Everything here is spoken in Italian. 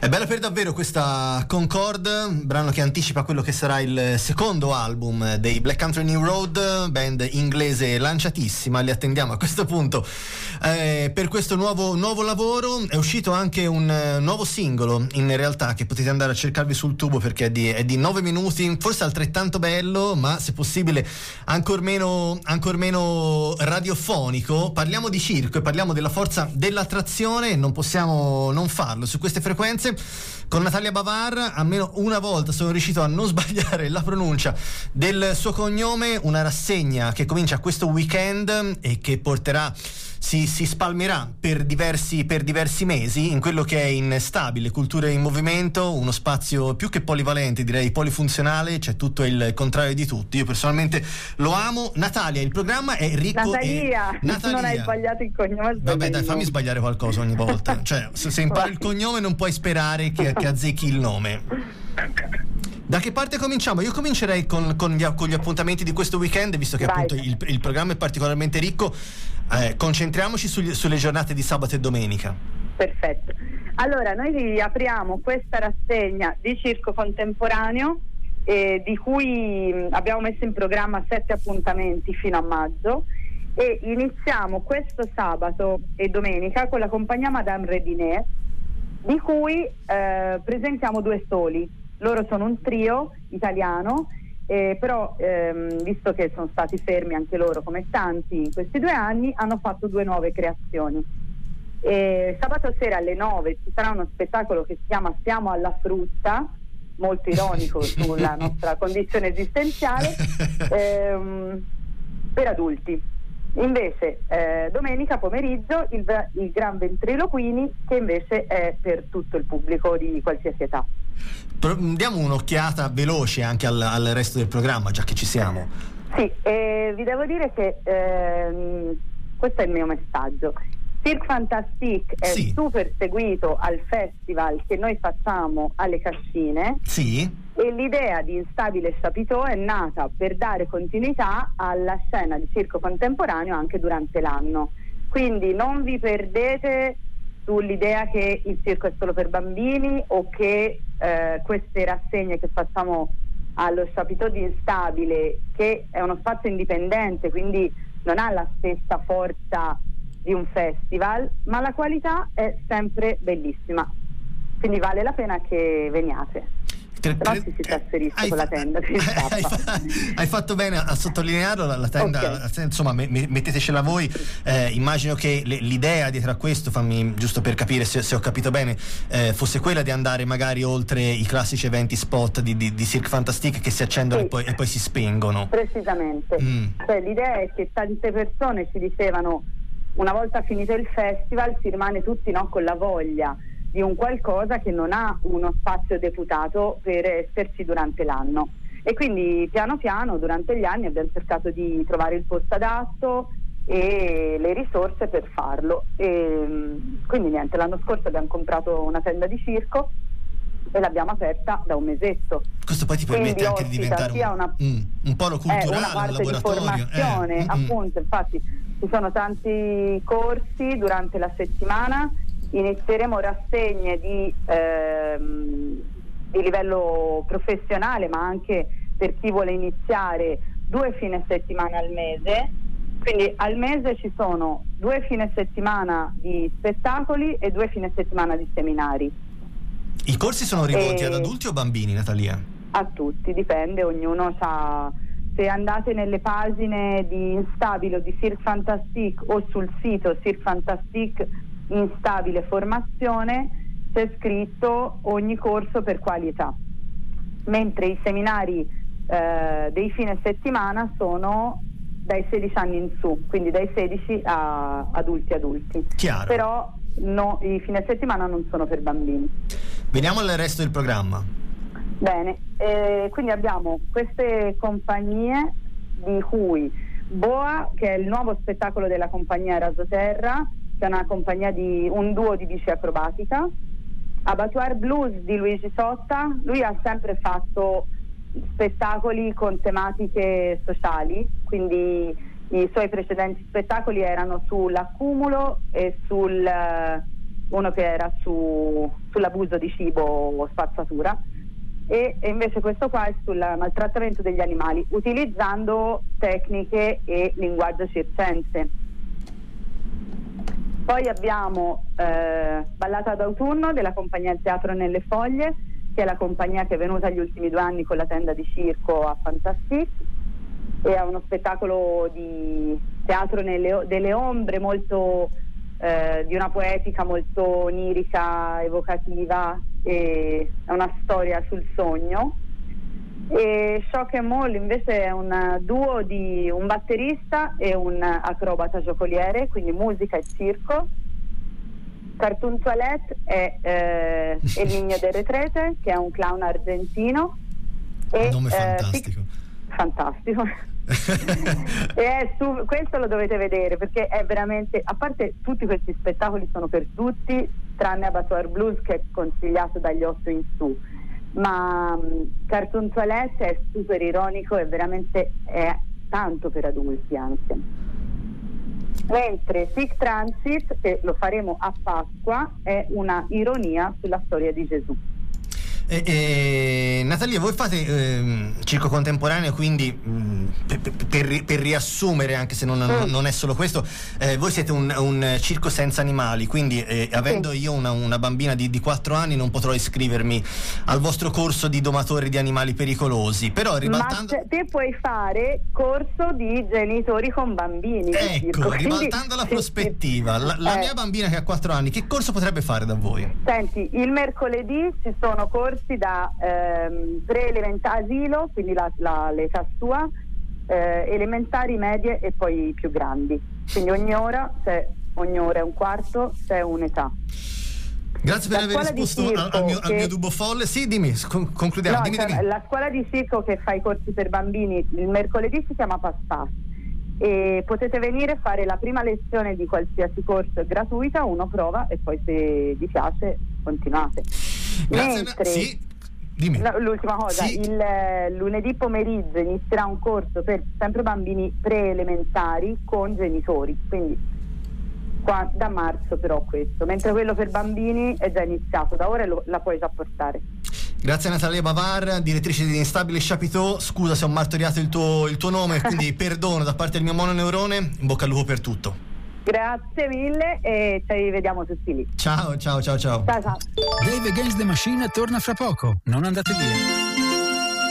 È bella per davvero questa Concord, brano che anticipa quello che sarà il secondo album dei Black Country New Road, band inglese lanciatissima, li attendiamo a questo punto. Eh, per questo nuovo, nuovo, lavoro è uscito anche un uh, nuovo singolo, in realtà, che potete andare a cercarvi sul tubo perché è di, è di 9 minuti, forse altrettanto bello, ma se possibile ancor meno, ancor meno radiofonico. Parliamo di circo e parliamo della forza dell'attrazione non possiamo non farlo su queste frequenze con Natalia Bavar almeno una volta sono riuscito a non sbagliare la pronuncia del suo cognome, una rassegna che comincia questo weekend e che porterà si, si spalmerà per diversi, per diversi, mesi in quello che è instabile, cultura in movimento, uno spazio più che polivalente, direi polifunzionale, c'è tutto il contrario di tutto. Io personalmente lo amo. Natalia, il programma è ricco Natalia, e... Natalia. non hai sbagliato il cognome. Vabbè dai, fammi sbagliare qualcosa ogni volta. cioè, se, se impari il cognome non puoi sperare che, che azzecchi il nome. Da che parte cominciamo? Io comincerei con, con, gli, con gli, appuntamenti di questo weekend, visto che Vai. appunto il, il, programma è particolarmente ricco. Eh, concentriamoci sugli, sulle giornate di sabato e domenica. Perfetto. Allora, noi apriamo questa rassegna di circo contemporaneo, eh, di cui abbiamo messo in programma sette appuntamenti fino a maggio. E iniziamo questo sabato e domenica con la compagnia Madame Redinet, di cui eh, presentiamo due soli loro sono un trio italiano, eh, però ehm, visto che sono stati fermi anche loro come tanti in questi due anni, hanno fatto due nuove creazioni. E sabato sera alle 9 ci sarà uno spettacolo che si chiama Siamo alla frutta, molto ironico sulla nostra condizione esistenziale, ehm, per adulti. Invece eh, domenica pomeriggio il, il Gran Ventriloquini che invece è per tutto il pubblico di qualsiasi età. Diamo un'occhiata veloce anche al, al, resto del programma, già che ci siamo. Sì, eh, vi devo dire che ehm, questo è il mio messaggio. Cirque Fantastique è Sì. super seguito al festival che noi facciamo alle Cascine Sì, e l'idea di Instabile Chapiteau è nata per dare continuità alla scena di circo contemporaneo anche durante l'anno. Quindi non vi perdete sull'idea che il circo è solo per bambini o che eh, queste rassegne che facciamo allo Chapiteau di Instabile, che è uno spazio indipendente, quindi non ha la stessa forza di un festival, ma la qualità è sempre bellissima. Quindi vale la pena che veniate. Cre- Però cre- si trasferisce con la fa- tenda, si scappa. hai, fa- hai fatto bene a sottolinearlo, la, la tenda, Ok. la tenda, insomma, me- mettetecela voi. Eh, immagino che le- l'idea dietro a questo, fammi giusto per capire se, se ho capito bene, eh, fosse quella di andare magari oltre i classici eventi spot di, di, di Cirque Fantastique che si accendono Sì. e, poi, e poi si spengono. Precisamente. Mm. Cioè, l'idea è che tante persone ci dicevano una volta finito il festival si rimane tutti no, con la voglia di un qualcosa che non ha uno spazio deputato per esserci durante l'anno. E quindi piano piano durante gli anni abbiamo cercato di trovare il posto adatto e le risorse per farlo. E, quindi niente, l'anno scorso abbiamo comprato una tenda di circo e l'abbiamo aperta da un mesetto. Questo poi ti Quindi permette anche di diventare sia un, una- mm, un polo è culturale, una un parte di laboratorio. formazione, eh, mm, mm. appunto, infatti ci sono tanti corsi durante la settimana, inizieremo rassegne di, ehm, di livello professionale, ma anche per chi vuole iniziare due fine settimana al mese. Quindi al mese ci sono due fine settimana di spettacoli e due fine settimana di seminari. I corsi sono rivolti E- ad adulti o bambini, Natalia? A tutti, dipende, ognuno ha. Se andate nelle pagine di Instabile o di Cirque Fantastique o sul sito Cirque Fantastique Instabile Formazione c'è scritto ogni corso per quali età. Mentre i seminari eh, dei fine settimana sono dai 16 anni in su, quindi dai 16 a adulti adulti. Chiaro. Però no, i fine settimana non sono per bambini. Veniamo al resto del programma. Bene, eh, quindi abbiamo queste compagnie di cui Boa, che è il nuovo spettacolo della compagnia Rasoterra, che è una compagnia di un duo di bici acrobatica, Abattoir Blues di Luigi Sotta, lui ha sempre fatto spettacoli con tematiche sociali, quindi i suoi precedenti spettacoli erano sull'accumulo e sul, eh, uno che era su, sull'abuso di cibo o spazzatura. E, e, invece questo qua è sul maltrattamento degli animali utilizzando tecniche e linguaggio circense. Poi abbiamo eh, Ballata d'autunno della compagnia Teatro nelle Foglie, che è la compagnia che è venuta gli ultimi due anni con la tenda di circo a Fantastic e è uno spettacolo di teatro nelle, delle ombre molto eh, di una poetica molto onirica, evocativa, e una storia sul sogno. E Shock and Mall invece è un duo di un batterista e un acrobata giocoliere, quindi musica e circo. Cartoon Toilette è eh, El Niño de Retrete, che è un clown argentino. E, un nome fantastico. Eh, fantastico. e su, questo lo dovete vedere perché è veramente, a parte tutti questi spettacoli sono per tutti, tranne Abattoir Blues che è consigliato dagli 8 in su, ma um, Cartoon Toilette è super ironico e veramente è tanto per adulti anche. Mentre Sick Transit, che lo faremo a Pasqua, è una ironia sulla storia di Gesù. E, e, Natalia, voi fate eh, circo contemporaneo, quindi mh, mm, per, per, per, riassumere, anche se non, mm. non è solo questo, eh, voi siete un, un, circo senza animali, quindi eh, avendo io una, una bambina di, di, 4 anni non potrò iscrivermi al vostro corso di domatori di animali pericolosi, però ribaltando... Ma te puoi fare corso di genitori con bambini. Ecco, circo, ribaltando quindi... la prospettiva, la, la mia eh. bambina che ha 4 anni, che corso potrebbe fare da voi? Senti, il mercoledì ci sono corsi corsi da ehm, pre-elementare asilo, quindi la, la, l'età sua, eh, elementari, medie e poi più grandi. Quindi ogni ora, c'è, ogni ora è un quarto, c'è un'età. Grazie per aver risposto al, al, mio, che... al, mio, dubbio folle. Sì, dimmi, concludiamo. No, dimmi, cioè, dimmi. La scuola di circo che fa i corsi per bambini il mercoledì si chiama Pass Pass e potete venire a fare la prima lezione di qualsiasi corso gratuita, uno prova e poi se vi piace continuate. Grazie, Mentre, sì. Dimmi. l'ultima cosa, sì. il eh, lunedì pomeriggio inizierà un corso per sempre bambini preelementari con genitori, quindi qua, da marzo però questo, mentre quello per bambini è già iniziato, da ora lo, la puoi già portare. Grazie a Natalia Bavar, direttrice di Instabile Chapiteau. Scusa se ho martoriato il tuo, il tuo nome, quindi perdono da parte del mio mononeurone. In bocca al lupo per tutto. Grazie mille e ci vediamo tutti lì. Ciao, ciao, ciao, ciao. Ciao, ciao. Dave Against the Machine torna fra poco. Non andate via.